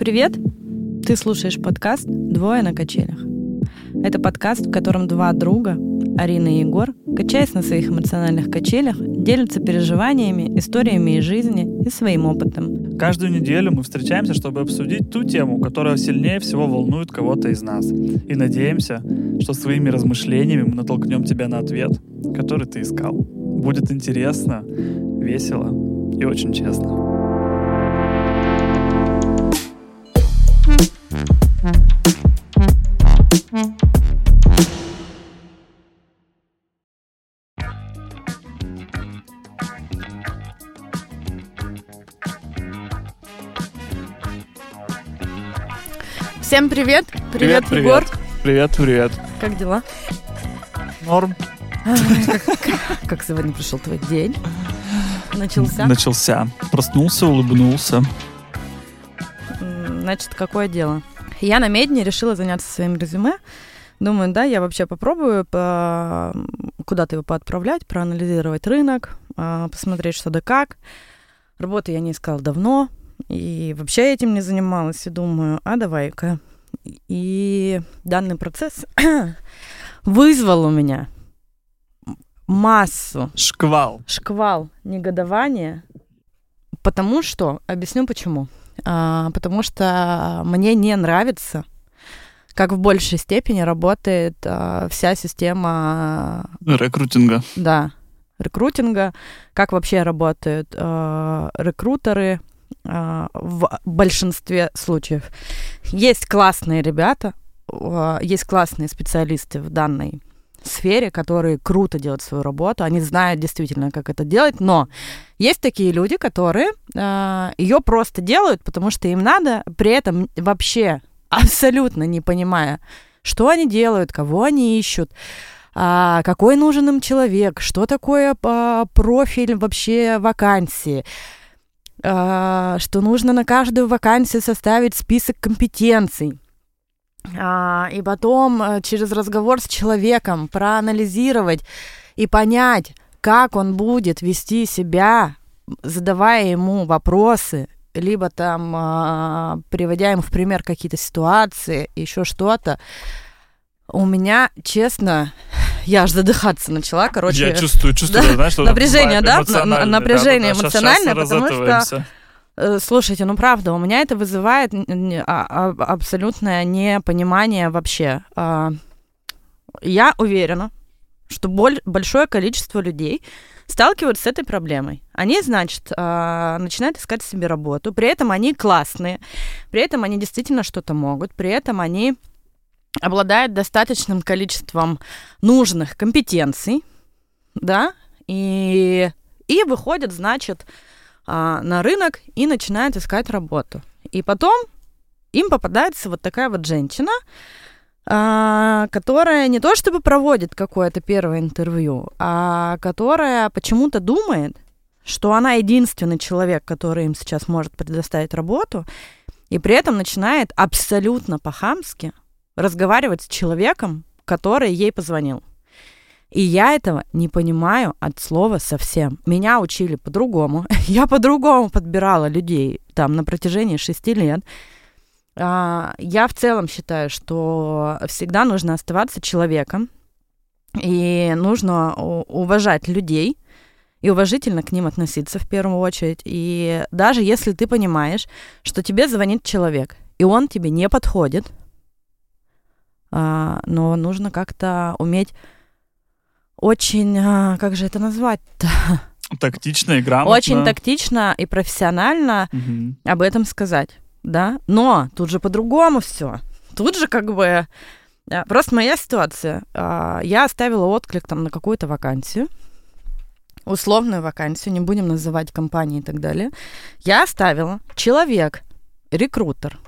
Привет! Ты слушаешь подкаст «Двое на качелях». Это подкаст, в котором два друга, Арина и Егор, качаясь на своих эмоциональных качелях, делятся переживаниями, историями из жизни и своим опытом. Каждую неделю мы встречаемся, чтобы обсудить ту тему, которая сильнее всего волнует кого-то из нас. И надеемся, что своими размышлениями мы натолкнем тебя на ответ, который ты искал. Будет интересно, весело и очень честно. Всем привет! Привет, привет. Егор! Привет, привет. Как дела? Норм. Как сегодня пришел твой день? Начался? Начался. Проснулся, улыбнулся. Значит, какое дело? Я на медне решила заняться своим резюме. Думаю, да, я вообще попробую по- куда-то его поотправлять, проанализировать рынок, а, посмотреть, что да как. Работы я не искала давно, и вообще этим не занималась. И думаю, а давай-ка. И данный процесс вызвал у меня массу Шквал. шквал негодования, потому что, объясню почему. А, потому что мне не нравится, как в большей степени работает а, вся система, Рекрутинга. да, рекрутинга, как вообще работают а, рекрутеры а, в большинстве случаев. Есть классные ребята, а, есть классные специалисты в данной сфере, которые круто делают свою работу, они знают действительно, как это делать, но есть такие люди, которые ее просто делают, потому что им надо, при этом вообще абсолютно не понимая, что они делают, кого они ищут, а, какой нужен им человек, что такое а, профиль вообще вакансии, а, что нужно на каждую вакансию составить список компетенций. А, и потом э, через разговор с человеком проанализировать и понять, как он будет вести себя, задавая ему вопросы, либо там а, приводя ему в пример какие-то ситуации, еще что-то. У меня, честно, я аж задыхаться начала, короче. Я чувствую, чувствую, да, знаешь, что напряжение, да, напряжение эмоциональное, потому что. Э, Слушайте, ну правда, у меня это вызывает а- а- абсолютное непонимание вообще. А, Я уверена, что боль- большое количество людей сталкиваются с этой проблемой. Они, значит, начинают искать себе работу, при этом они классные, при этом они действительно что-то могут, при этом они обладают достаточным количеством нужных компетенций, да, и, и выходят, значит, а, на рынок и начинают искать работу. И потом им попадается вот такая вот женщина, а, которая не то чтобы проводит какое-то первое интервью, а которая почему-то думает, что она единственный человек, который им сейчас может предоставить работу, и при этом начинает абсолютно по-хамски разговаривать с человеком, который ей позвонил. И я этого не понимаю от слова совсем. Меня учили по-другому. Я по-другому подбирала людей там на протяжении шести лет. А, Я в целом считаю, что всегда нужно оставаться человеком, и нужно уважать людей, и уважительно к ним относиться в первую очередь. И даже если ты понимаешь, что тебе звонит человек, и он тебе не подходит, но нужно как-то уметь очень, а, как же это назвать-то? Тактично и грамотно. Очень тактично и профессионально Мгм. об этом сказать, да. Но тут же по-другому все. Тут же как бы а, просто моя ситуация. А, Я оставила отклик там на какую-то вакансию, условную вакансию, не будем называть компании и так далее. Я оставила человек, рекрутер,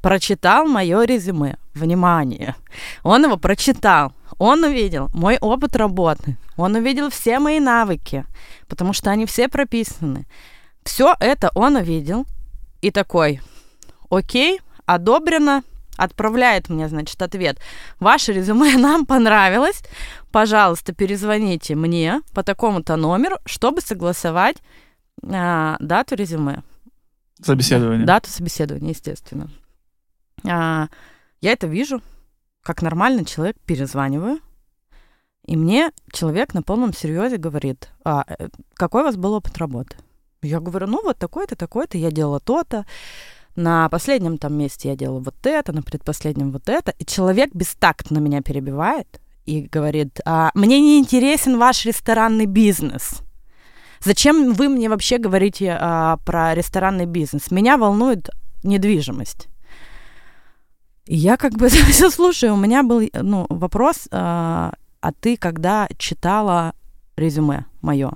прочитал мое резюме. Внимание. Он его прочитал. Он увидел мой опыт работы. Он увидел все мои навыки, потому что они все прописаны. Все это он увидел и такой, окей, одобрено, отправляет мне, значит, ответ. Ваше резюме нам понравилось. Пожалуйста, перезвоните мне по такому-то номеру, чтобы согласовать а, дату резюме. Собеседование. Дата собеседования, естественно. А, я это вижу, как нормальный человек перезваниваю, и мне человек на полном серьезе говорит, а, э, какой у вас был опыт работы? Я говорю, ну вот такой-то, такой-то, я делала то-то, на последнем там месте я делала вот это, на предпоследнем вот это, и человек бестактно меня перебивает и говорит, а, мне не интересен ваш ресторанный бизнес. Зачем вы мне вообще говорите а, про ресторанный бизнес? Меня волнует недвижимость. И я как бы все слушаю. У меня был ну, вопрос, а, а ты когда читала резюме мое?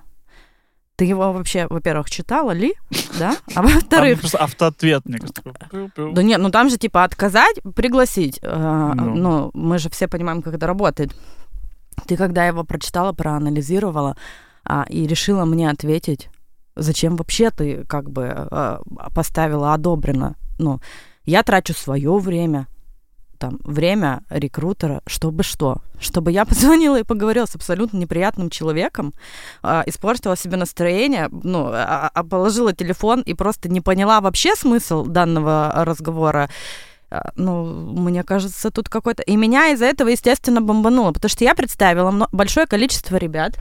Ты его вообще, во-первых, читала ли, да? А во-вторых... Просто автоответ, мне кажется. Да нет, ну там же типа отказать, пригласить. Э, ну. ну, мы же все понимаем, как это работает. Ты когда его прочитала, проанализировала а, и решила мне ответить, зачем вообще ты как бы а, поставила одобрено? Ну, я трачу свое время, там, время рекрутера, чтобы что? Чтобы я позвонила и поговорила с абсолютно неприятным человеком, э, испортила себе настроение, ну, а, а положила телефон и просто не поняла вообще смысл данного разговора. А, ну, мне кажется, тут какой-то... И меня из-за этого, естественно, бомбануло, потому что я представила большое количество ребят,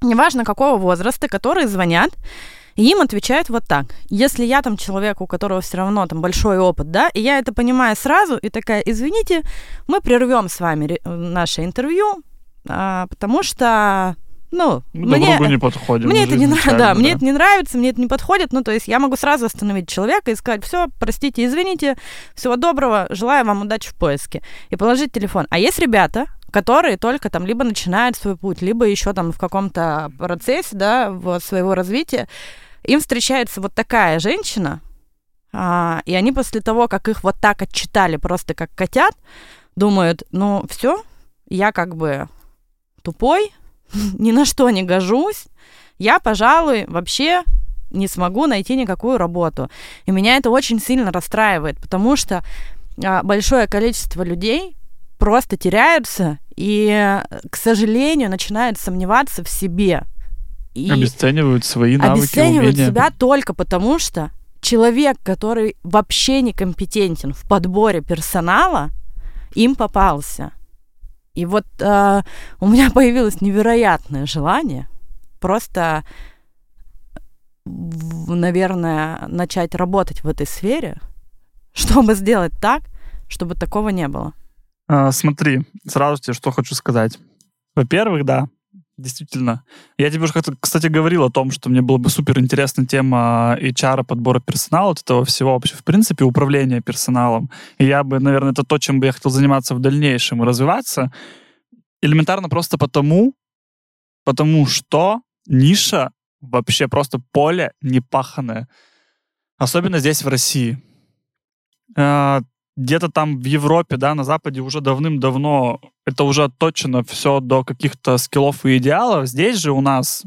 неважно какого возраста, которые звонят, и им отвечают вот так. Если я там человек, у которого все равно там большой опыт, да, и я это понимаю сразу, и такая, извините, мы прервем с вами наше интервью, а, потому что ну, Друг мне, не подходит. Мне это не нравится, да, да, мне это не нравится, мне это не подходит. Ну, то есть я могу сразу остановить человека и сказать, все, простите, извините, всего доброго, желаю вам удачи в поиске. И положить телефон. А есть ребята, которые только там либо начинают свой путь, либо еще там в каком-то процессе, да, вот, своего развития, им встречается вот такая женщина, а, и они после того, как их вот так отчитали просто как котят, думают, ну все, я как бы тупой, ни на что не гожусь, я, пожалуй, вообще не смогу найти никакую работу. И меня это очень сильно расстраивает, потому что а, большое количество людей просто теряются и, к сожалению, начинают сомневаться в себе. И обесценивают свои навыки, Обесценивают умения. себя только потому, что человек, который вообще некомпетентен в подборе персонала, им попался. И вот э, у меня появилось невероятное желание просто, наверное, начать работать в этой сфере, чтобы сделать так, чтобы такого не было. А, смотри, сразу тебе что хочу сказать. Во-первых, да, действительно. Я тебе уже, кстати, говорил о том, что мне была бы супер интересна тема HR, подбора персонала, вот этого всего вообще, в принципе, управления персоналом. И я бы, наверное, это то, чем бы я хотел заниматься в дальнейшем и развиваться. Элементарно просто потому, потому что ниша вообще просто поле непаханное. Особенно здесь, в России. Где-то там в Европе, да, на Западе уже давным-давно это уже отточено все до каких-то скиллов и идеалов. Здесь же у нас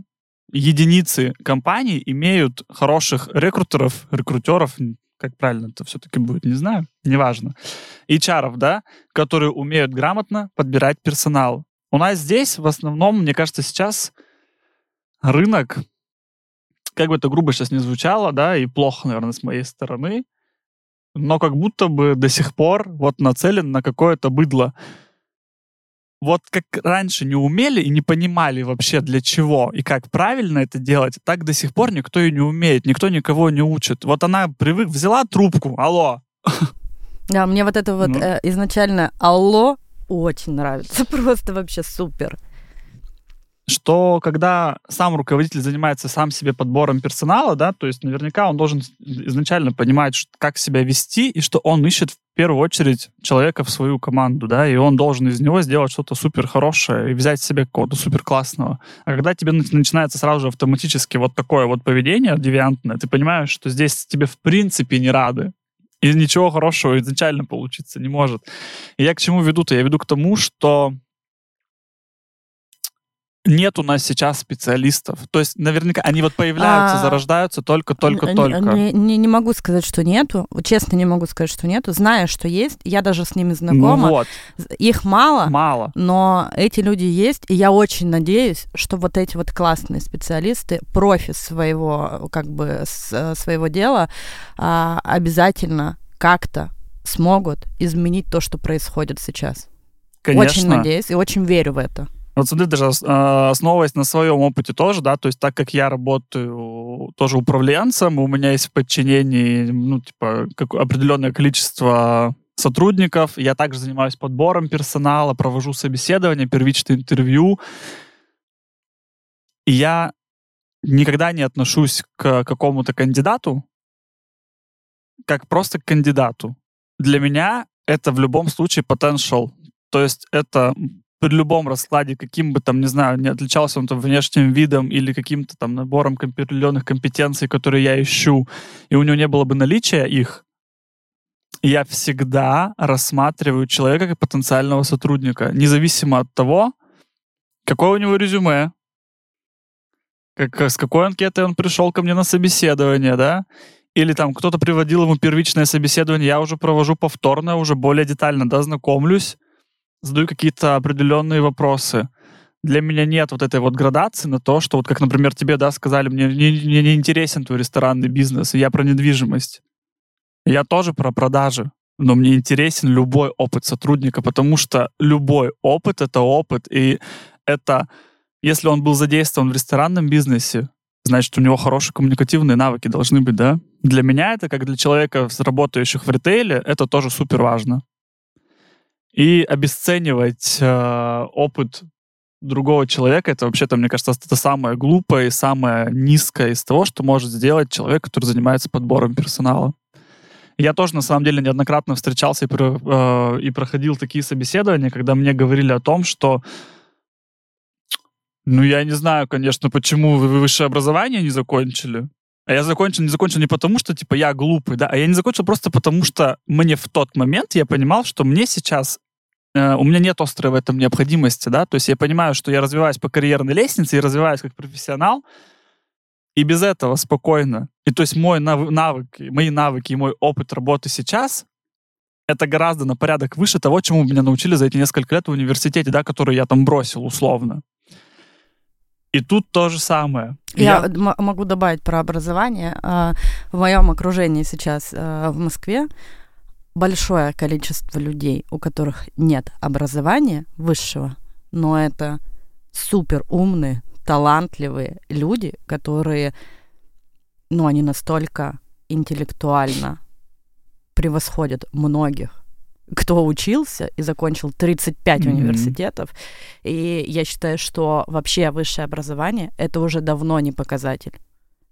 единицы компаний имеют хороших рекрутеров, рекрутеров, как правильно это все-таки будет, не знаю, неважно, HR, да, которые умеют грамотно подбирать персонал. У нас здесь в основном, мне кажется, сейчас рынок, как бы это грубо сейчас не звучало, да, и плохо, наверное, с моей стороны, но как будто бы до сих пор вот нацелен на какое-то быдло. Вот как раньше не умели и не понимали вообще для чего и как правильно это делать, так до сих пор никто и не умеет, никто никого не учит. Вот она привык, взяла трубку, алло. Да, мне вот это вот ну. э, изначально алло очень нравится, просто вообще супер что когда сам руководитель занимается сам себе подбором персонала, да, то есть наверняка он должен изначально понимать, как себя вести, и что он ищет в первую очередь человека в свою команду, да, и он должен из него сделать что-то супер хорошее и взять себе какого-то супер классного. А когда тебе начинается сразу же автоматически вот такое вот поведение девиантное, ты понимаешь, что здесь тебе в принципе не рады, и ничего хорошего изначально получиться не может. И я к чему веду-то? Я веду к тому, что нет у нас сейчас специалистов. То есть наверняка они вот появляются, А, зарождаются только-только-только. Не, не- не могу сказать, что нету. Честно, не могу сказать, что нету. Знаю, что есть. Я даже с ними Ну знакома. вот, Их мало. мало. Но эти люди есть, и я очень надеюсь, что вот эти вот классные специалисты, профи своего, как бы, с- своего дела, а, обязательно как-то смогут изменить то, что происходит сейчас. Конечно. Очень надеюсь и очень верю в это. Вот смотри, даже э, основываясь на своем опыте тоже, да, то есть так как я работаю тоже управленцем, у меня есть в подчинении, ну, типа, как- определенное количество сотрудников, я также занимаюсь подбором персонала, провожу собеседования, первичные интервью. И я никогда не отношусь к какому-то кандидату как просто к кандидату. Для меня это в любом случае potential. То есть это при любом раскладе, каким бы там, не знаю, не отличался он там внешним видом или каким-то там набором определенных компетенций, которые я ищу, и у него не было бы наличия их, я всегда рассматриваю человека как потенциального сотрудника, независимо от того, какое у него резюме, как, с какой анкетой он пришел ко мне на собеседование, да, или там кто-то приводил ему первичное собеседование, я уже провожу повторное, уже более детально, да, знакомлюсь, задаю какие-то определенные вопросы. Для меня нет вот этой вот градации на то, что вот как, например, тебе, да, сказали, мне не, мне не интересен твой ресторанный бизнес, и я про недвижимость. Я тоже про продажи, но мне интересен любой опыт сотрудника, потому что любой опыт — это опыт, и это, если он был задействован в ресторанном бизнесе, значит, у него хорошие коммуникативные навыки должны быть, да? Для меня это, как для человека, работающих в ритейле, это тоже супер важно. И обесценивать э, опыт другого человека, это вообще-то, мне кажется, это самое глупое и самое низкое из того, что может сделать человек, который занимается подбором персонала. Я тоже, на самом деле, неоднократно встречался и, про- э, и проходил такие собеседования, когда мне говорили о том, что ну, я не знаю, конечно, почему вы высшее образование не закончили. А я закончил, не закончил не потому, что, типа, я глупый, да, а я не закончил просто потому, что мне в тот момент я понимал, что мне сейчас у меня нет острой в этом необходимости, да, то есть я понимаю, что я развиваюсь по карьерной лестнице и развиваюсь как профессионал, и без этого спокойно. И то есть мой нав- навык, мои навыки и мой опыт работы сейчас это гораздо на порядок выше того, чему меня научили за эти несколько лет в университете, да, который я там бросил условно. И тут то же самое. Я, м- могу добавить про образование. А, В моем окружении сейчас а, в Москве большое количество людей, у которых нет образования высшего, но это супер умные, талантливые люди, которые, ну, они настолько интеллектуально превосходят многих, кто учился и закончил 35 Мгм. университетов. И я считаю, что вообще высшее образование это уже давно не показатель.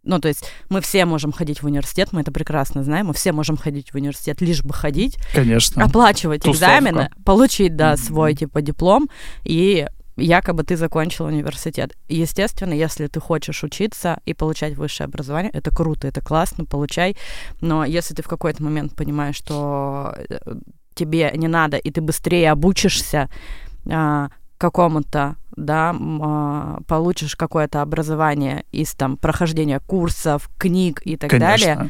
Ну, то есть мы все можем ходить в университет, мы это прекрасно знаем, мы все можем ходить в университет, лишь бы ходить, Конечно. оплачивать Тусовка. экзамены, получить, да, свой, типа, диплом, и якобы ты закончил университет. Естественно, если ты хочешь учиться и получать высшее образование, это круто, это классно, получай. Но если ты в какой-то момент понимаешь, что э, тебе не надо, и ты быстрее обучишься а, какому-то, да, а, получишь какое-то образование из там прохождения курсов, книг и так далее, Конечно.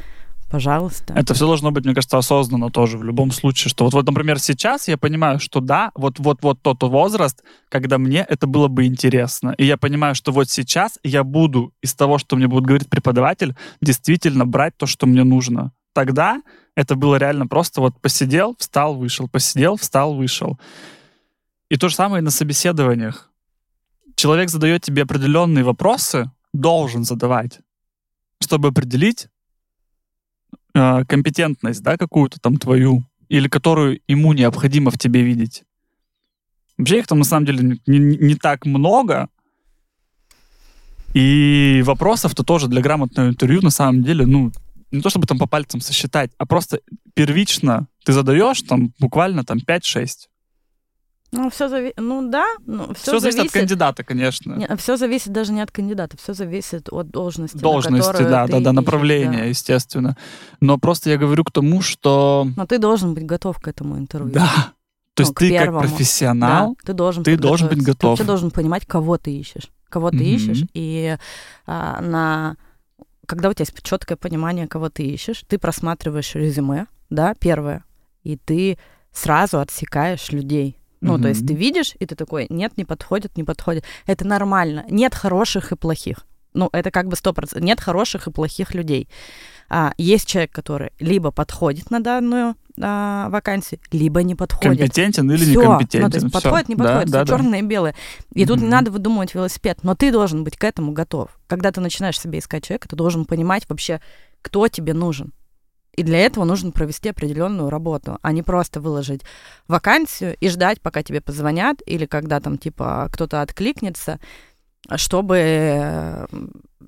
пожалуйста. Это все должно быть, мне кажется, осознанно тоже в любом случае. Что вот, вот например, сейчас я понимаю, что да, вот, вот, вот тот возраст, когда мне это было бы интересно. И я понимаю, что вот сейчас я буду из того, что мне будет говорить преподаватель, действительно брать то, что мне нужно. Тогда это было реально просто вот посидел, встал, вышел, посидел, встал, вышел. И то же самое на собеседованиях. Человек задает тебе определенные вопросы, должен задавать, чтобы определить, э, компетентность, да, какую-то там твою, или которую ему необходимо в тебе видеть. Вообще их там на самом деле не- не так много. И вопросов-то тоже для грамотного интервью на самом деле, ну, не то чтобы там по пальцам сосчитать, а просто первично ты задаешь там буквально там 5-6. Ну, все зависит, ну да, ну, все, Все зависит от кандидата, конечно. все зависит даже не от кандидата, все зависит от должности. Должности, да, да, да, направления, да. естественно. Но просто я говорю к тому, что Но ты должен быть готов к этому интервью. Да. То Ну, есть ты первому. как профессионал, Да, ты должен ты должен быть подготовиться. Ты вообще готов. должен понимать, кого ты ищешь. Кого ты Мгм. ищешь. И а, на... когда у тебя есть четкое понимание, кого ты ищешь, ты просматриваешь резюме, да, первое, и ты сразу отсекаешь людей. Ну, то есть ты видишь, и ты такой, нет, не подходит, не подходит. Это нормально. Нет хороших и плохих. Ну, это как бы сто процентов. Нет хороших и плохих людей. А, есть человек, который либо подходит на данную а, вакансию, либо не подходит. компетентен или Всё. некомпетентен. Ну, то есть Всё. подходит, не подходит, да, да. черное и белое. И тут не надо выдумывать велосипед, но ты должен быть к этому готов. Когда ты начинаешь себе искать человека, ты должен понимать вообще, кто тебе нужен. И для этого нужно провести определенную работу, а не просто выложить вакансию и ждать, пока тебе позвонят, или когда там типа кто-то откликнется, чтобы э,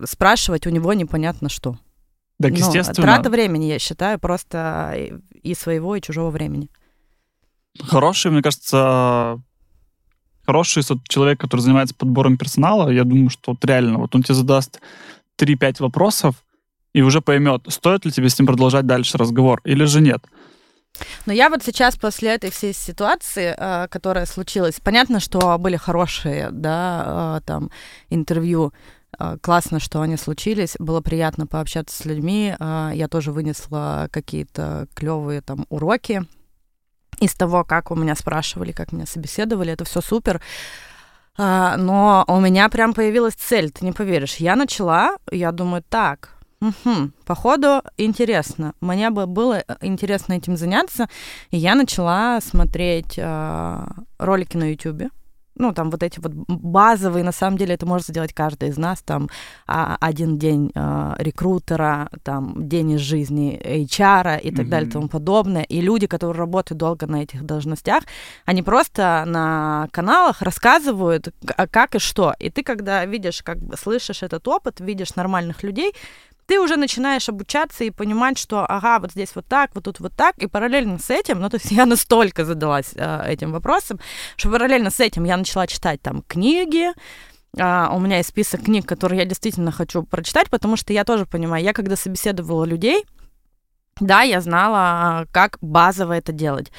спрашивать у него непонятно что. Так, Ну, естественно, трата времени, я считаю, просто и- своего, и чужого времени. хороший, мне кажется, хороший человек, который занимается подбором персонала, я думаю, что вот реально, вот он тебе задаст 3-5 вопросов и уже поймет, стоит ли тебе с ним продолжать дальше разговор или же нет. Но я вот сейчас после этой всей ситуации, э, которая случилась, понятно, что были хорошие, да, э, там интервью, э, классно, что они случились, было приятно пообщаться с людьми, я тоже вынесла какие-то клевые там уроки из того, как у меня спрашивали, как меня собеседовали, это все супер. Но у меня прям появилась цель, ты не поверишь. Я начала, я думаю, так, Мгм. Походу, интересно. Мне бы было э, интересно этим заняться. И я начала смотреть э, ролики на YouTube. Ну, там вот эти вот базовые, на самом деле, это может сделать каждый из нас. Там а, один день э, рекрутера, там день из жизни HR и так далее и тому подобное. И люди, которые работают долго на этих должностях, они просто на каналах рассказывают, как и что. И ты, когда видишь, как бы слышишь этот опыт, видишь нормальных людей, ты уже начинаешь обучаться и понимать, что, ага, вот здесь вот так, вот тут вот так, и параллельно с этим, ну, то есть я настолько задалась э, этим вопросом, что параллельно с этим я начала читать там книги, а, у меня есть список книг, которые я действительно хочу прочитать, потому что я тоже понимаю, я когда собеседовала людей, да, я знала, как базово это делать,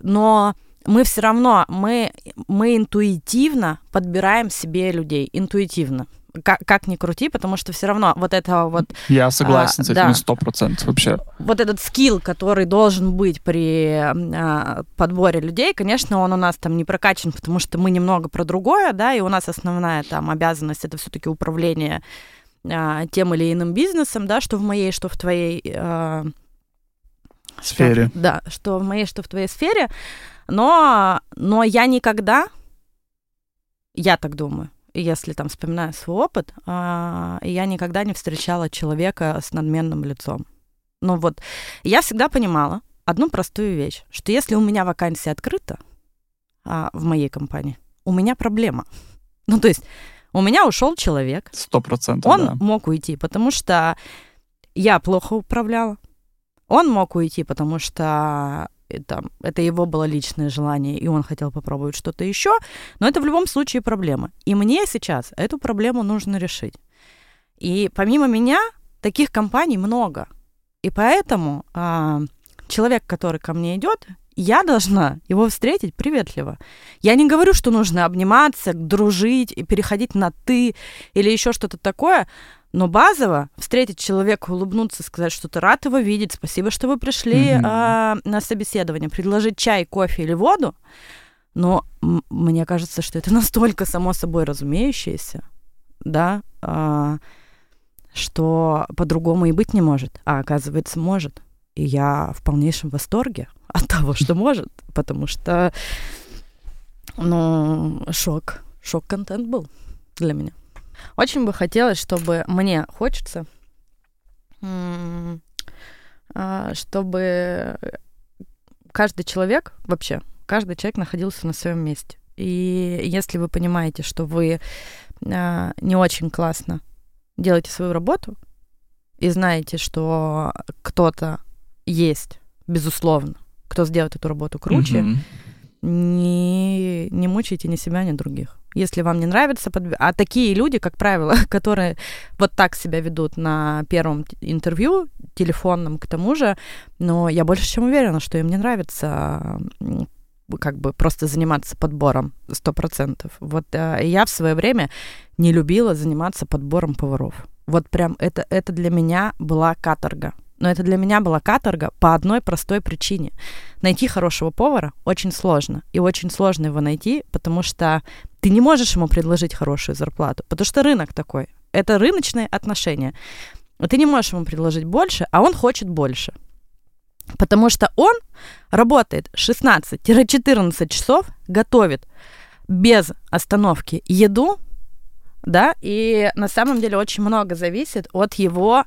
но мы все равно, мы, мы интуитивно подбираем себе людей, интуитивно. Как, как ни крути, потому что все равно вот это вот Я согласен А, с этим да. сто процентов вообще. вот этот скилл, который должен быть при а, подборе людей, конечно, он у нас там не прокачан, потому что мы немного про другое, да, и у нас основная там обязанность это все-таки управление а, тем или иным бизнесом, да, что в моей, что в твоей а, что- Сфере. да, что в моей, что в твоей сфере, но, но я никогда, я так думаю, если там вспоминаю свой опыт, а, я никогда не встречала человека с надменным лицом. Ну вот, я всегда понимала одну простую вещь, что если у меня вакансия открыта а, в моей компании, у меня проблема. Ну то есть у меня ушел человек, Сто процентов, он да. мог уйти, потому что я плохо управляла. Он мог уйти, потому что это, это его было личное желание, и он хотел попробовать что-то еще. Но это в любом случае проблема. И мне сейчас эту проблему нужно решить. И помимо меня таких компаний много. И поэтому а, человек, который ко мне идет, я должна его встретить приветливо. Я не говорю, что нужно обниматься, дружить и переходить на ты или еще что-то такое, но базово встретить человека, улыбнуться, сказать, что ты рад его видеть, спасибо, что вы пришли Мгм. а, на собеседование, предложить чай, кофе или воду, но мне кажется, что это настолько само собой разумеющееся, да, а, что по-другому и быть не может, а оказывается может. И я в полнейшем восторге от того, что может, потому что, ну, шок, шок-контент был для меня. Очень бы хотелось, чтобы мне хочется, а, чтобы каждый человек вообще, каждый человек находился на своем месте. И если вы понимаете, что вы а, не очень классно делаете свою работу и знаете, что кто-то есть, безусловно, кто сделает эту работу круче, Мгм. не, не мучайте ни себя, ни других. Если вам не нравится, подб- а такие люди, как правило, которые вот так себя ведут на первом интервью телефонном, к тому же, но я больше чем уверена, что им не нравится как бы просто заниматься подбором сто процентов. Вот э, я в свое время не любила заниматься подбором поваров. Вот прям это, это для меня была каторга. Но это для меня была каторга по одной простой причине. Найти хорошего повара очень сложно. И очень сложно его найти, потому что ты не можешь ему предложить хорошую зарплату, потому что рынок такой. Это рыночные отношения. Ты не можешь ему предложить больше, а он хочет больше. Потому что он работает 16-14 часов, готовит без остановки еду, да, и на самом деле очень много зависит от его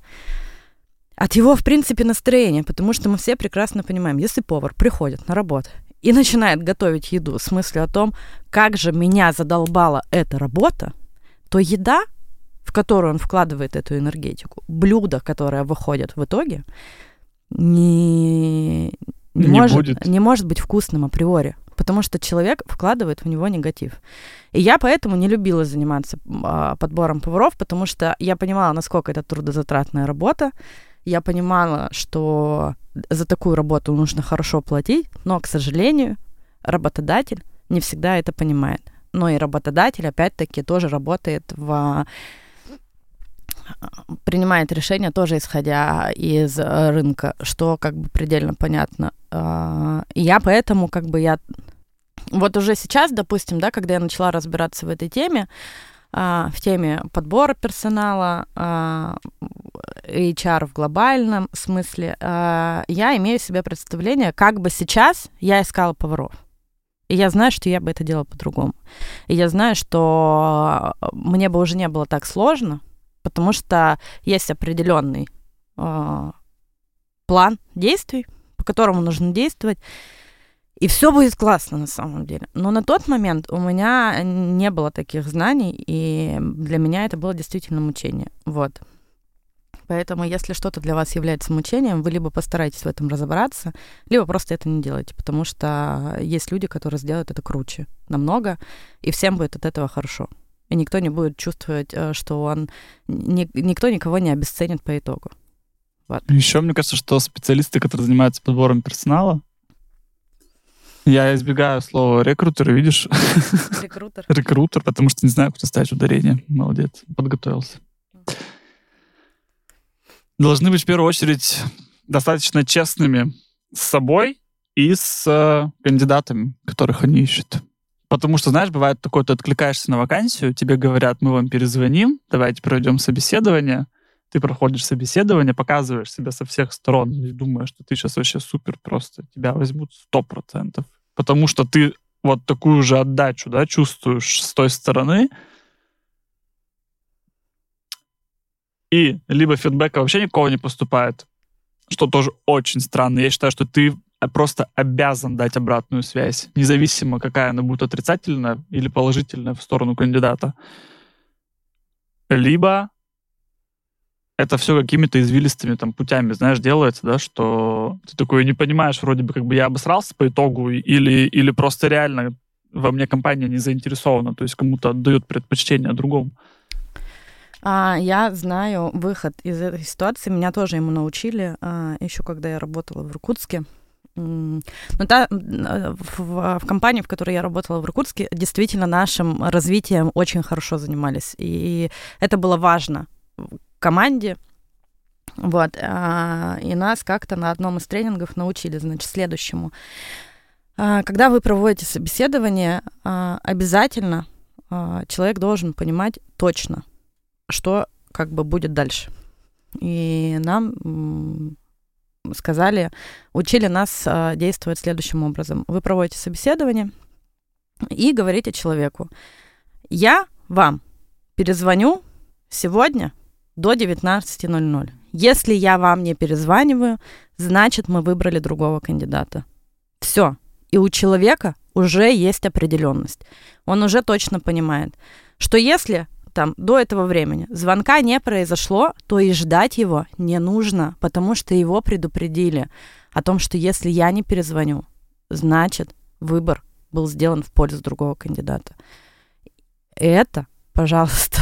от его, в принципе, настроения, потому что мы все прекрасно понимаем, если повар приходит на работу и начинает готовить еду с мыслью о том, как же меня задолбала эта работа, то еда, в которую он вкладывает эту энергетику, блюдо, которое выходит в итоге, не, не, не, может, будет. не может быть вкусным априори, потому что человек вкладывает в него негатив. И я поэтому не любила заниматься а, подбором поваров, потому что я понимала, насколько это трудозатратная работа, я понимала, что за такую работу нужно хорошо платить, но, к сожалению, работодатель не всегда это понимает. Но и работодатель, опять-таки, тоже работает в принимает решение тоже исходя из рынка, что как бы предельно понятно. А, и я поэтому как бы я вот уже сейчас, допустим, да, когда я начала разбираться в этой теме, а, в теме подбора персонала, а, HR в глобальном смысле, а, я имею себе представление, как бы сейчас я искала поваров. И я знаю, что я бы это делала по-другому. И я знаю, что мне бы уже не было так сложно, потому что есть определенный план действий, по которому нужно действовать. И все будет классно на самом деле. Но на тот момент у меня не было таких знаний, и для меня это было действительно мучение. Вот. Поэтому, если что-то для вас является мучением, вы либо постарайтесь в этом разобраться, либо просто это не делайте, потому что есть люди, которые сделают это круче намного, и всем будет от этого хорошо. И никто не будет чувствовать, э, что он... Ни, никто никого не обесценит по итогу. Вот. Еще мне кажется, что специалисты, которые занимаются подбором персонала, я избегаю слова рекрутер, видишь? Рекрутер. Рекрутер, потому что не знаю, куда ставить ударение. Молодец, подготовился. Должны быть в первую очередь достаточно честными с собой и с э, кандидатами, которых они ищут. Потому что, знаешь, бывает такое, ты откликаешься на вакансию, тебе говорят, мы вам перезвоним, давайте проведем собеседование. Ты проходишь собеседование, показываешь себя со всех сторон и думаешь, что ты сейчас вообще супер просто, тебя возьмут сто процентов потому что ты вот такую же отдачу, да, чувствуешь с той стороны, и либо фидбэка вообще никакого не поступает, что тоже очень странно. Я считаю, что ты просто обязан дать обратную связь, независимо, какая она будет отрицательная или положительная в сторону кандидата. Либо это все какими-то извилистыми там путями, знаешь, делается, да, что ты такой не понимаешь, вроде бы как бы я обосрался по итогу, или, или просто реально во мне компания не заинтересована, то есть кому-то отдают предпочтение другому. А, я знаю выход из этой ситуации. Меня тоже ему научили а, еще когда я работала в Иркутске. Но та, в, в компании, в которой я работала в Иркутске, действительно нашим развитием очень хорошо занимались. И это было важно команде. Вот. А, и нас как-то на одном из тренингов научили, значит, следующему. А, когда вы проводите собеседование, а, обязательно человек должен понимать точно, что как бы будет дальше. И нам сказали, учили нас действовать следующим образом. Вы проводите собеседование и говорите человеку, я вам перезвоню сегодня до 19.00. Если я вам не перезваниваю, значит, мы выбрали другого кандидата. Все. И у человека уже есть определенность. Он уже точно понимает, что если там до этого времени звонка не произошло, то и ждать его не нужно, потому что его предупредили о том, что если я не перезвоню, значит, выбор был сделан в пользу другого кандидата. Это, пожалуйста,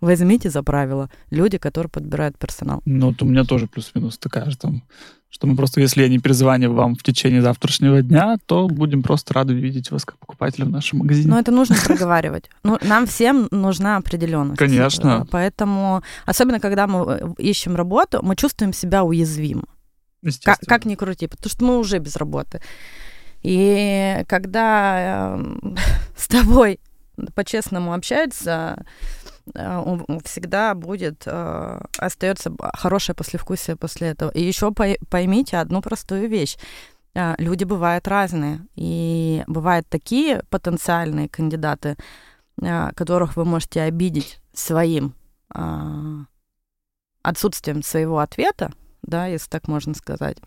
возьмите за правило люди, которые подбирают персонал. Ну, вот у меня тоже плюс-минус такая же там что мы просто, если я не перезвоню вам в течение завтрашнего дня, то будем просто рады видеть вас как покупателя в нашем магазине. Но это нужно проговаривать. Ну, нам всем нужна определенность. Конечно. Поэтому, особенно когда мы э, ищем работу, мы чувствуем себя уязвимо. Как, как ни крути, потому что мы уже без работы. И когда э, с тобой по-честному общаются, э, всегда будет, э, остается хорошее послевкусие после этого. И еще поймите одну простую вещь. Э, люди бывают разные. И бывают такие потенциальные кандидаты, которых вы можете обидеть своим отсутствием своего ответа, да, если так можно сказать.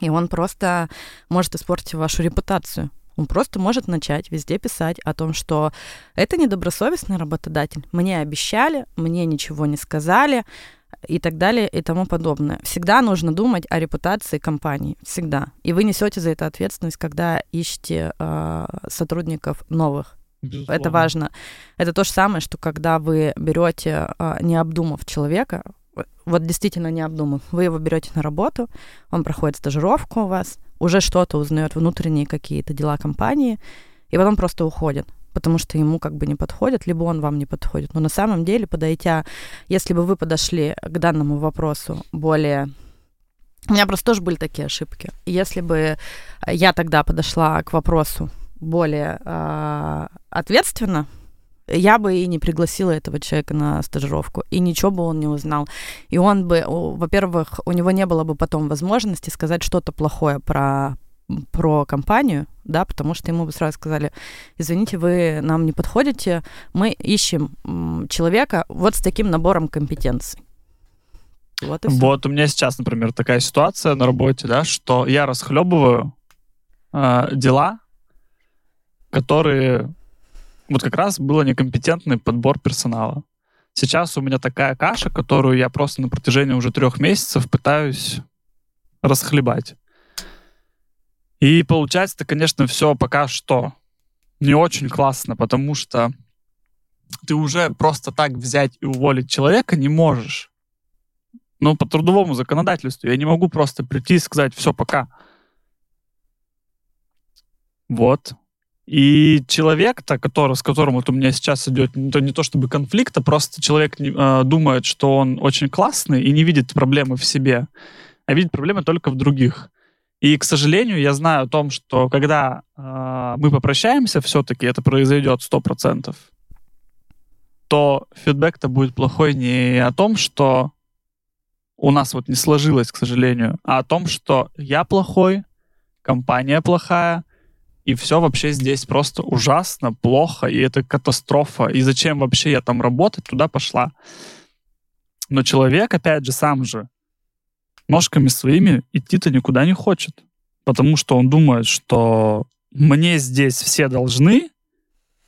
И он просто может испортить вашу репутацию. Он просто может начать везде писать о том, что это недобросовестный работодатель. Мне обещали, мне ничего не сказали и так далее и тому подобное. Всегда нужно думать о репутации компании. Всегда. И вы несете за это ответственность, когда ищете э, сотрудников новых. Безусловно. Это важно. Это то же самое, что когда вы берете, э, не обдумав человека, вот действительно не обдумав. Вы его берете на работу, он проходит стажировку у вас, уже что-то узнает внутренние какие-то дела компании, и потом просто уходит потому что ему как бы не подходит, либо он вам не подходит. Но на самом деле, подойдя, если бы вы подошли к данному вопросу более у меня просто тоже были такие ошибки. Если бы я тогда подошла к вопросу более э, ответственно, я бы и не пригласила этого человека на стажировку, и ничего бы он не узнал. И он бы, во-первых, у него не было бы потом возможности сказать что-то плохое про про компанию, да, потому что ему бы сразу сказали, извините, вы нам не подходите, мы ищем человека вот с таким набором компетенций. Вот, вот у меня сейчас, например, такая ситуация на работе, да, что я расхлебываю э, дела, которые вот как раз был некомпетентный подбор персонала. Сейчас у меня такая каша, которую я просто на протяжении уже трех месяцев пытаюсь расхлебать. И получается, конечно, все пока что не очень классно, потому что ты уже просто так взять и уволить человека не можешь. Ну, по трудовому законодательству я не могу просто прийти и сказать, все, пока. Вот. И человек-то, который, с которым вот у меня сейчас идет не то, не то чтобы конфликт, а просто человек э, думает, что он очень классный и не видит проблемы в себе, а видит проблемы только в других. И, к сожалению, я знаю о том, что когда э, мы попрощаемся, все-таки это произойдет 100%, то фидбэк-то будет плохой не о том, что у нас вот не сложилось, к сожалению, а о том, что я плохой, компания плохая, и все вообще здесь просто ужасно, плохо, и это катастрофа. И зачем вообще я там работать, туда пошла. Но человек, опять же, сам же ножками своими идти-то никуда не хочет. Потому что он думает, что мне здесь все должны,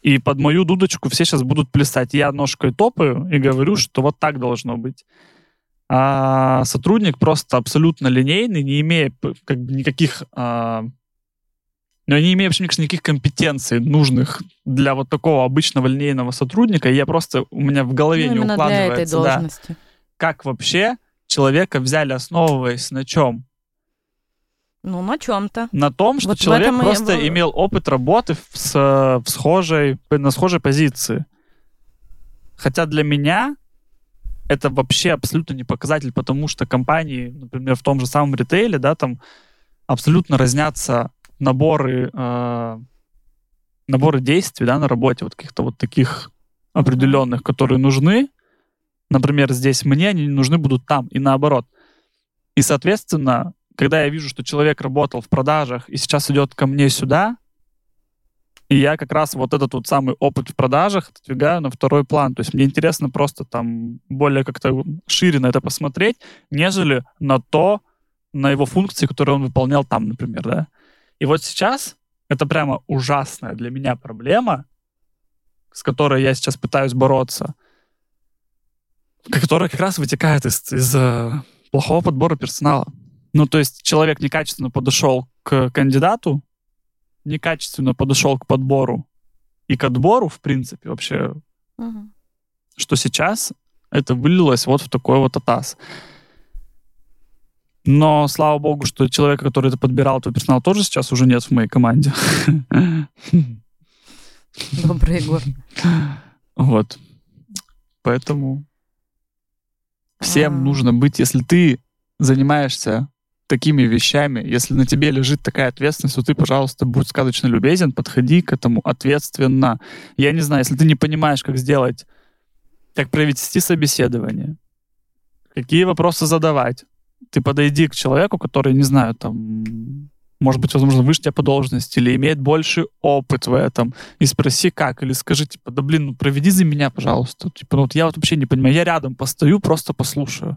и под мою дудочку все сейчас будут плясать. Я ножкой топаю и говорю, что вот так должно быть. А сотрудник просто абсолютно линейный, не имея как бы никаких а, но я не имею вообще никаких компетенций нужных для вот такого обычного линейного сотрудника. И я просто, у меня в голове ну, не укладывается, для этой должности. Да, как вообще человека взяли, основываясь на чем? Ну, на чем-то. На том, что вот человек просто я... имел опыт работы в, с, в схожей, на схожей позиции. Хотя для меня это вообще абсолютно не показатель, потому что компании, например, в том же самом ритейле, да, там абсолютно разнятся наборы, э, наборы действий да, на работе, вот каких-то вот таких определенных, которые нужны. Например, здесь мне они нужны будут там, и наоборот. И, соответственно, когда я вижу, что человек работал в продажах и сейчас идет ко мне сюда, и я как раз вот этот вот самый опыт в продажах отодвигаю на второй план. То есть мне интересно просто там более как-то шире на это посмотреть, нежели на то, на его функции, которые он выполнял там, например, да. И вот сейчас это прямо ужасная для меня проблема, с которой я сейчас пытаюсь бороться, которая как раз вытекает из, из э, плохого подбора персонала. Ну, то есть человек некачественно подошел к кандидату, некачественно подошел к подбору и к отбору, в принципе, вообще, угу. что сейчас это вылилось вот в такой вот атас. Но слава богу, что человека, который это подбирал, твой персонал тоже сейчас уже нет в моей команде. Добрый Егор. Вот. Поэтому всем А. нужно быть, если ты занимаешься такими вещами, если на тебе лежит такая ответственность, то ты, пожалуйста, будь сказочно любезен, подходи к этому ответственно. Я не знаю, если ты не понимаешь, как сделать, как провести собеседование, какие вопросы задавать, ты подойди к человеку, который, не знаю, там, может быть, возможно, выше тебя по должности или имеет больший опыт в этом, и спроси как, или скажи, типа, да блин, ну проведи за меня, пожалуйста. Типа, ну вот я вот вообще не понимаю, я рядом постою, просто послушаю.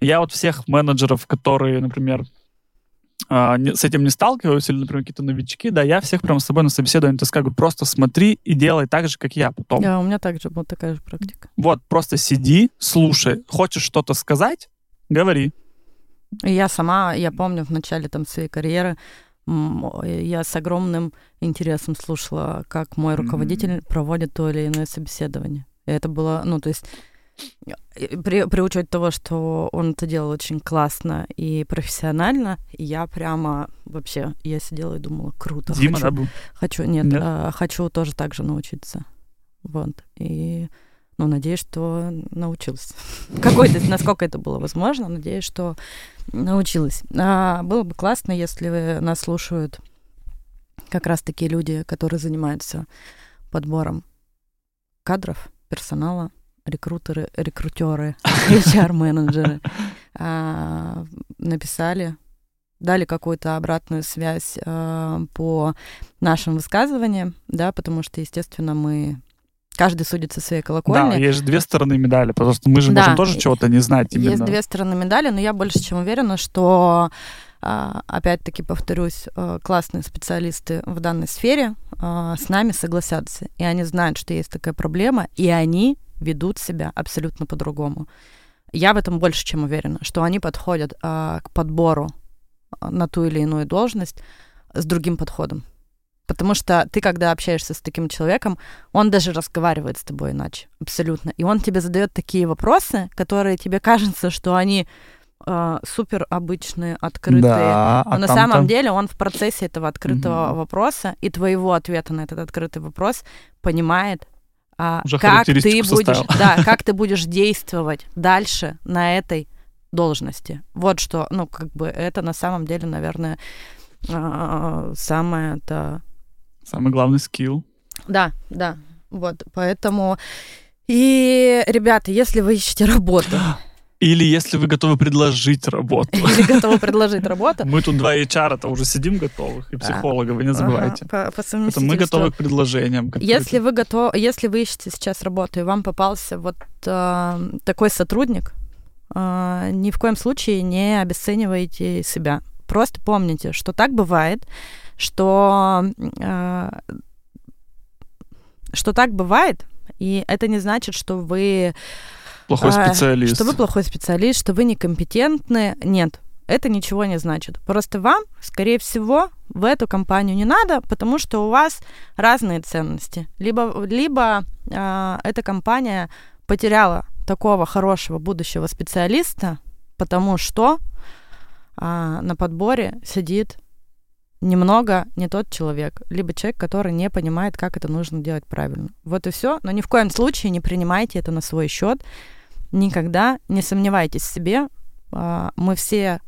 Я вот всех менеджеров, которые, например, а, с этим не сталкиваются, или, например, какие-то новички, да, я всех прям с собой на собеседование таскаю, говорю, просто смотри и делай так же, как я потом. Да, у меня также была такая же практика. Вот, просто сиди, слушай. Хочешь что-то сказать? Говори. Я сама, я помню, в начале там своей карьеры я с огромным интересом слушала, как мой руководитель проводит то или иное собеседование. И это было, ну, то есть при, при учете того, что он это делал очень классно и профессионально, я прямо вообще, я сидела и думала, круто. Дима, хочу, да, был? хочу, нет, Нет? а, хочу тоже так же научиться. Вот. И, ну, надеюсь, что научилась. Какой-то, насколько это было возможно, надеюсь, что научилась. А, было бы классно, если нас слушают как раз такие люди, которые занимаются подбором кадров, персонала, рекрутеры, рекрутеры, HR-менеджеры, а, написали, дали какую-то обратную связь а, по нашим высказываниям, да, потому что, естественно, мы каждый судит со своей Да, колокольни. есть же две стороны медали, потому что мы же Да. можем тоже чего-то не знать именно. Есть две стороны медали, но я больше чем уверена, что а, опять-таки повторюсь, а, классные специалисты в данной сфере а, с нами согласятся, и они знают, что есть такая проблема, и они ведут себя абсолютно по-другому. Я в этом больше чем уверена, что они подходят а, к подбору а, на ту или иную должность с другим подходом. Потому что ты, когда общаешься с таким человеком, он даже разговаривает с тобой иначе, абсолютно. И он тебе задает такие вопросы, которые тебе кажется, что они э, супер обычные, открытые. Да, Но а на там-то- самом деле он в процессе этого открытого Мгм. вопроса и твоего ответа на этот открытый вопрос понимает, а, Уже как ты будешь, составил. да, как ты будешь действовать дальше на этой должности. Вот что, ну, как бы это на самом деле, наверное, а, самое это Самый главный скилл. да, да. Вот, поэтому... И, ребята, если вы ищете работу Или если вы готовы предложить работу. или готовы предложить работу, Мы тут два HR, это уже сидим готовых, и психолога, вы не забывайте. ага, по, по Это мы готовы к предложениям. Если вы готовы, если вы ищете сейчас работу, и вам попался вот э, такой сотрудник, э, ни в коем случае не обесценивайте себя. Просто помните, что так бывает, что э, что так бывает, и это не значит, что вы Плохой специалист. что вы плохой специалист, что вы некомпетентны. Нет, это ничего не значит. Просто вам, скорее всего, в эту компанию не надо, потому что у вас разные ценности. Либо, либо а, эта компания потеряла такого хорошего будущего специалиста, потому что а, на подборе сидит немного не тот человек, либо человек, который не понимает, как это нужно делать правильно. Вот и все. Но ни в коем случае не принимайте это на свой счет. Никогда не сомневайтесь в себе. А, Мы все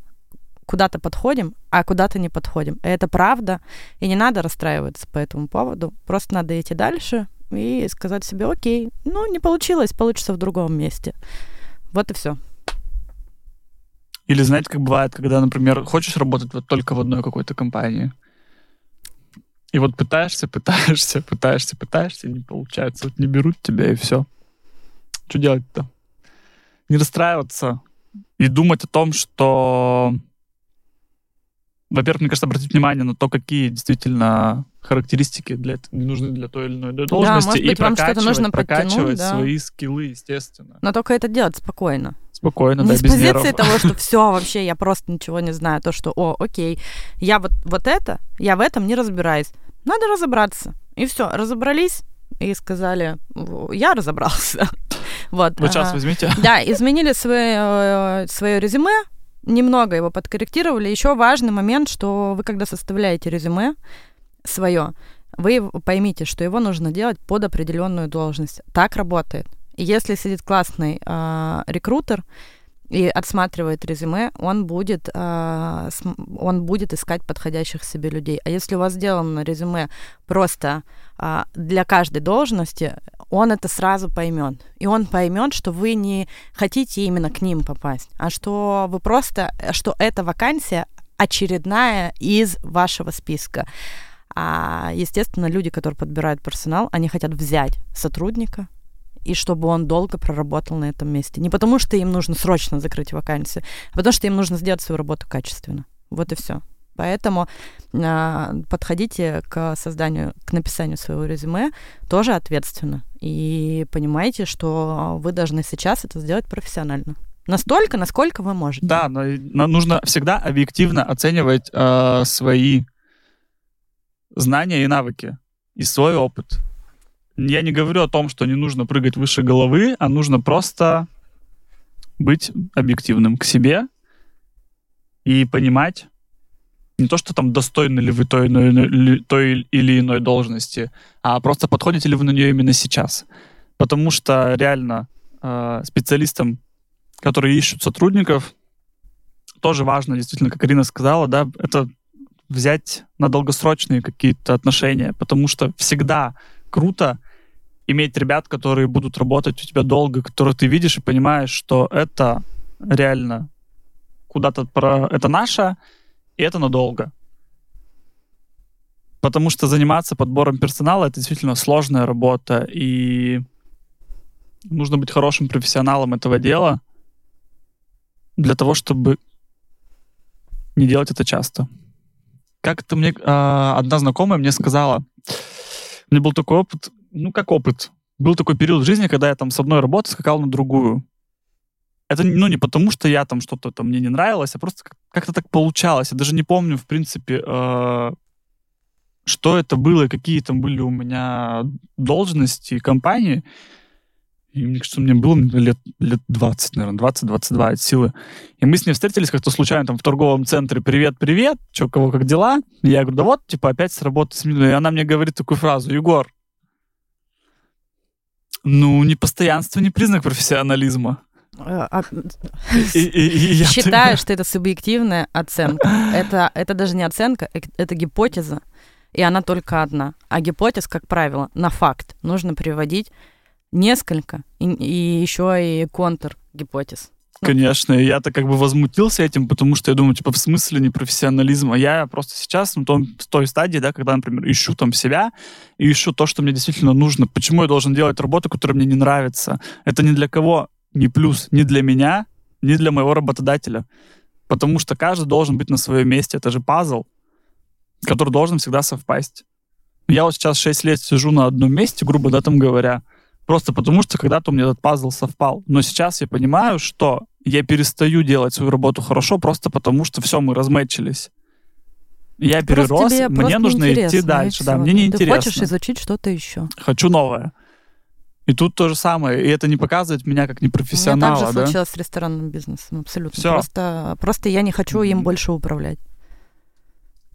куда-то подходим, а куда-то не подходим. И это правда. И не надо расстраиваться по этому поводу. Просто надо идти дальше и сказать себе, окей, ну, не получилось, получится в другом месте. Вот и все. Или знаете, как бывает, когда, например, хочешь работать вот только в одной какой-то компании, и вот пытаешься, пытаешься, пытаешься, пытаешься, и не получается. Вот не берут тебя, и все. Что делать-то? Не расстраиваться и думать о том, что... Во-первых, мне кажется, обратить внимание на то, какие действительно характеристики для, нужны для той или иной должности, может и быть, вам что-то нужно прокачивать да. свои скиллы, естественно. Но только это делать спокойно. Спокойно, не да, с без позиции нервов. того, что все вообще, я просто ничего не знаю. То, что, о, окей, я вот, вот это, я в этом не разбираюсь. Надо разобраться. И все, разобрались и сказали, «В- я разобрался. Вот. Вы час а, возьмите. Да, изменили свое, свое резюме, немного его подкорректировали. Еще важный момент, что вы, когда составляете резюме свое, вы поймите, что его нужно делать под определенную должность. Так работает. Если сидит классный э, рекрутер, и отсматривает резюме, он будет, э, он будет искать подходящих себе людей. А если у вас сделано резюме просто э, для каждой должности, он это сразу поймет. И он поймет, что вы не хотите именно к ним попасть, а что вы просто, что эта вакансия очередная из вашего списка. А, естественно, люди, которые подбирают персонал, они хотят взять сотрудника, и чтобы он долго проработал на этом месте. Не потому, что им нужно срочно закрыть вакансию, а потому что им нужно сделать свою работу качественно. Вот и все. Поэтому э, подходите к созданию, к написанию своего резюме тоже ответственно. И понимаете, что вы должны сейчас это сделать профессионально. Настолько, насколько вы можете. Да, но нужно всегда объективно оценивать э, свои знания и навыки и свой опыт. Я не говорю о том, что не нужно прыгать выше головы, а нужно просто быть объективным к себе и понимать не то, что там достойны ли вы той, той или иной должности, а просто подходите ли вы на нее именно сейчас. Потому что реально э, специалистам, которые ищут сотрудников, тоже важно, действительно, как Ирина сказала, да, это взять на долгосрочные какие-то отношения, потому что всегда круто иметь ребят, которые будут работать у тебя долго, которых ты видишь и понимаешь, что это реально куда-то про... Это наше, и это надолго. Потому что заниматься подбором персонала — это действительно сложная работа, и нужно быть хорошим профессионалом этого дела для того, чтобы не делать это часто. Как это мне... Э, одна знакомая мне сказала, у меня был такой опыт, ну, как опыт. Был такой период в жизни, когда я там с одной работы скакал на другую. Это, ну, не потому, что я там что-то там мне не нравилось, а просто как-то так получалось. Я даже не помню, в принципе, э, что это было, какие там были у меня должности и компании. И мне кажется, мне было лет, лет 20, наверное, 20-22 от силы. И мы с ней встретились как-то случайно там в торговом центре. Привет, привет, что, кого, как дела? И я говорю, да вот, типа, опять с работы сменили. И она мне говорит такую фразу, Егор, ну, непостоянство не признак профессионализма. А, а, считаю, что это субъективная оценка. Это, это даже не оценка, это гипотеза, и она только одна. А гипотез, как правило, на факт нужно приводить несколько, и, и еще и контр гипотез. Конечно, я-то как бы возмутился этим, потому что я думаю, типа, в смысле непрофессионализма? Я просто сейчас на том, в той стадии, да, когда, например, ищу там себя и ищу то, что мне действительно нужно. Почему я должен делать работу, которая мне не нравится? Это ни для кого не плюс, ни для меня, ни для моего работодателя. Потому что каждый должен быть на своем месте. Это же пазл, который должен всегда совпасть. Я вот сейчас 6 лет сижу на одном месте, грубо да, там говоря, просто потому что когда-то у меня этот пазл совпал. Но сейчас я понимаю, что я перестаю делать свою работу хорошо просто потому, что все, мы размечились. Я просто перерос, тебе мне нужно идти дальше. Да, мне не Ты хочешь изучить что-то еще. Хочу новое. И тут то же самое. И это не показывает меня как непрофессионала. У меня также да? случилось с ресторанным бизнесом, абсолютно. Всё. Просто, просто я не хочу им больше управлять.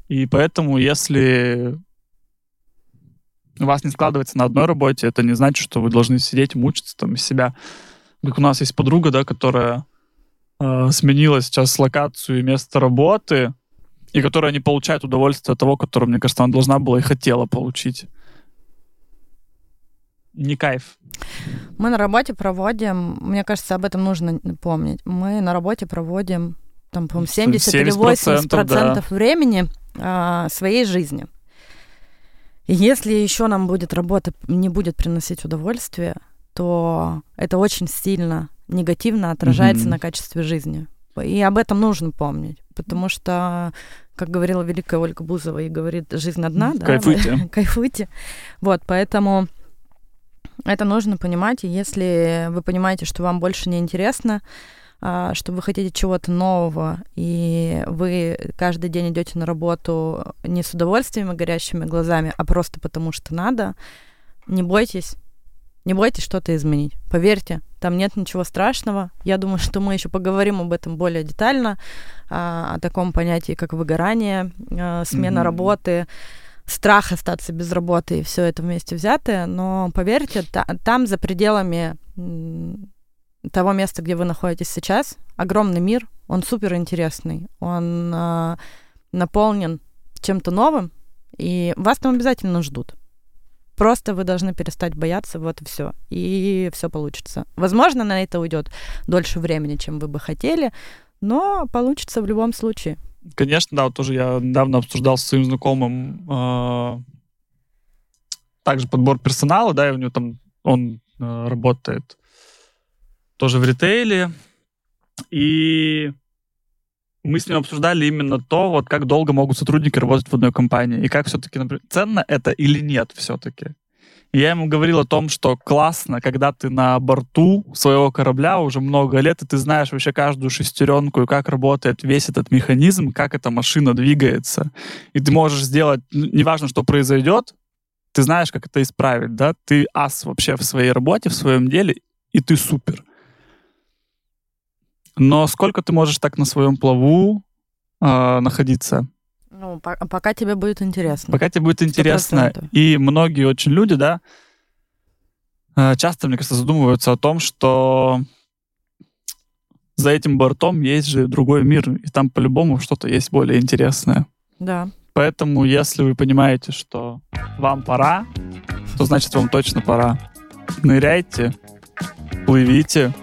И поэтому, если у вас не складывается на одной работе, это не значит, что вы должны сидеть, мучиться там из себя. Как у нас есть подруга, да, которая э, сменила сейчас локацию и место работы, и которая не получает удовольствие от того, которое, мне кажется, она должна была и хотела получить. Не кайф. Мы на работе проводим, мне кажется, об этом нужно помнить. Мы на работе проводим там, по-моему, 70, 70 или 80 процентов да. времени э, своей жизни. И если еще нам будет работа не будет приносить удовольствие, то это очень сильно негативно отражается mm-hmm. на качестве жизни. И об этом нужно помнить, потому что, как говорила великая Ольга Бузова, и говорит, жизнь одна, да? Кайфуйте. Кайфуйте. Вот, поэтому это нужно понимать, и если вы понимаете, что вам больше не интересно, а, что вы хотите чего-то нового, и вы каждый день идете на работу не с удовольствием и горящими глазами, а просто потому что надо, не бойтесь, Не бойтесь что-то изменить. Поверьте, там нет ничего страшного. Я думаю, что мы еще поговорим об этом более детально, а, о таком понятии, как выгорание, а, смена mm-hmm. работы, страх остаться без работы и все это вместе взятое. Но поверьте, та, там за пределами того места, где вы находитесь сейчас, огромный мир, он супер интересный, он а, наполнен чем-то новым, и вас там обязательно ждут. Просто вы должны перестать бояться, вот и все. И все получится. Возможно, на это уйдет дольше времени, чем вы бы хотели, но получится в любом случае. Конечно, да, вот тоже я недавно обсуждал с своим знакомым э, также подбор персонала, да, и у него там он э, работает тоже в ритейле, и мы с ним обсуждали именно то, вот как долго могут сотрудники работать в одной компании, и как все-таки, например, ценно это или нет все-таки. Я ему говорил о том, что классно, когда ты на борту своего корабля уже много лет, и ты знаешь вообще каждую шестеренку, и как работает весь этот механизм, как эта машина двигается. И ты можешь сделать, неважно, что произойдет, ты знаешь, как это исправить, да? Ты ас вообще в своей работе, в своем деле, и ты супер. Но сколько ты можешь так на своем плаву э, находиться? Ну, по- пока тебе будет интересно. Пока тебе будет интересно. 100%. И многие очень люди, да, э, часто, мне кажется, задумываются о том, что за этим бортом есть же другой мир, и там по-любому что-то есть более интересное. Да. Поэтому, если вы понимаете, что вам пора, то значит вам точно пора. Ныряйте, плывите,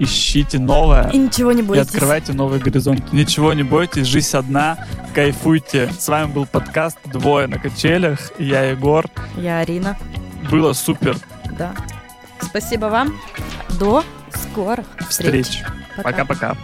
ищите новое. И ничего не бойтесь. И открывайте новый горизонт. Ничего не бойтесь, жизнь одна, кайфуйте. С вами был подкаст «Двое на качелях». Я Егор. Я Арина. Было супер. Да. Спасибо вам. До скорых встреч. Пока-пока.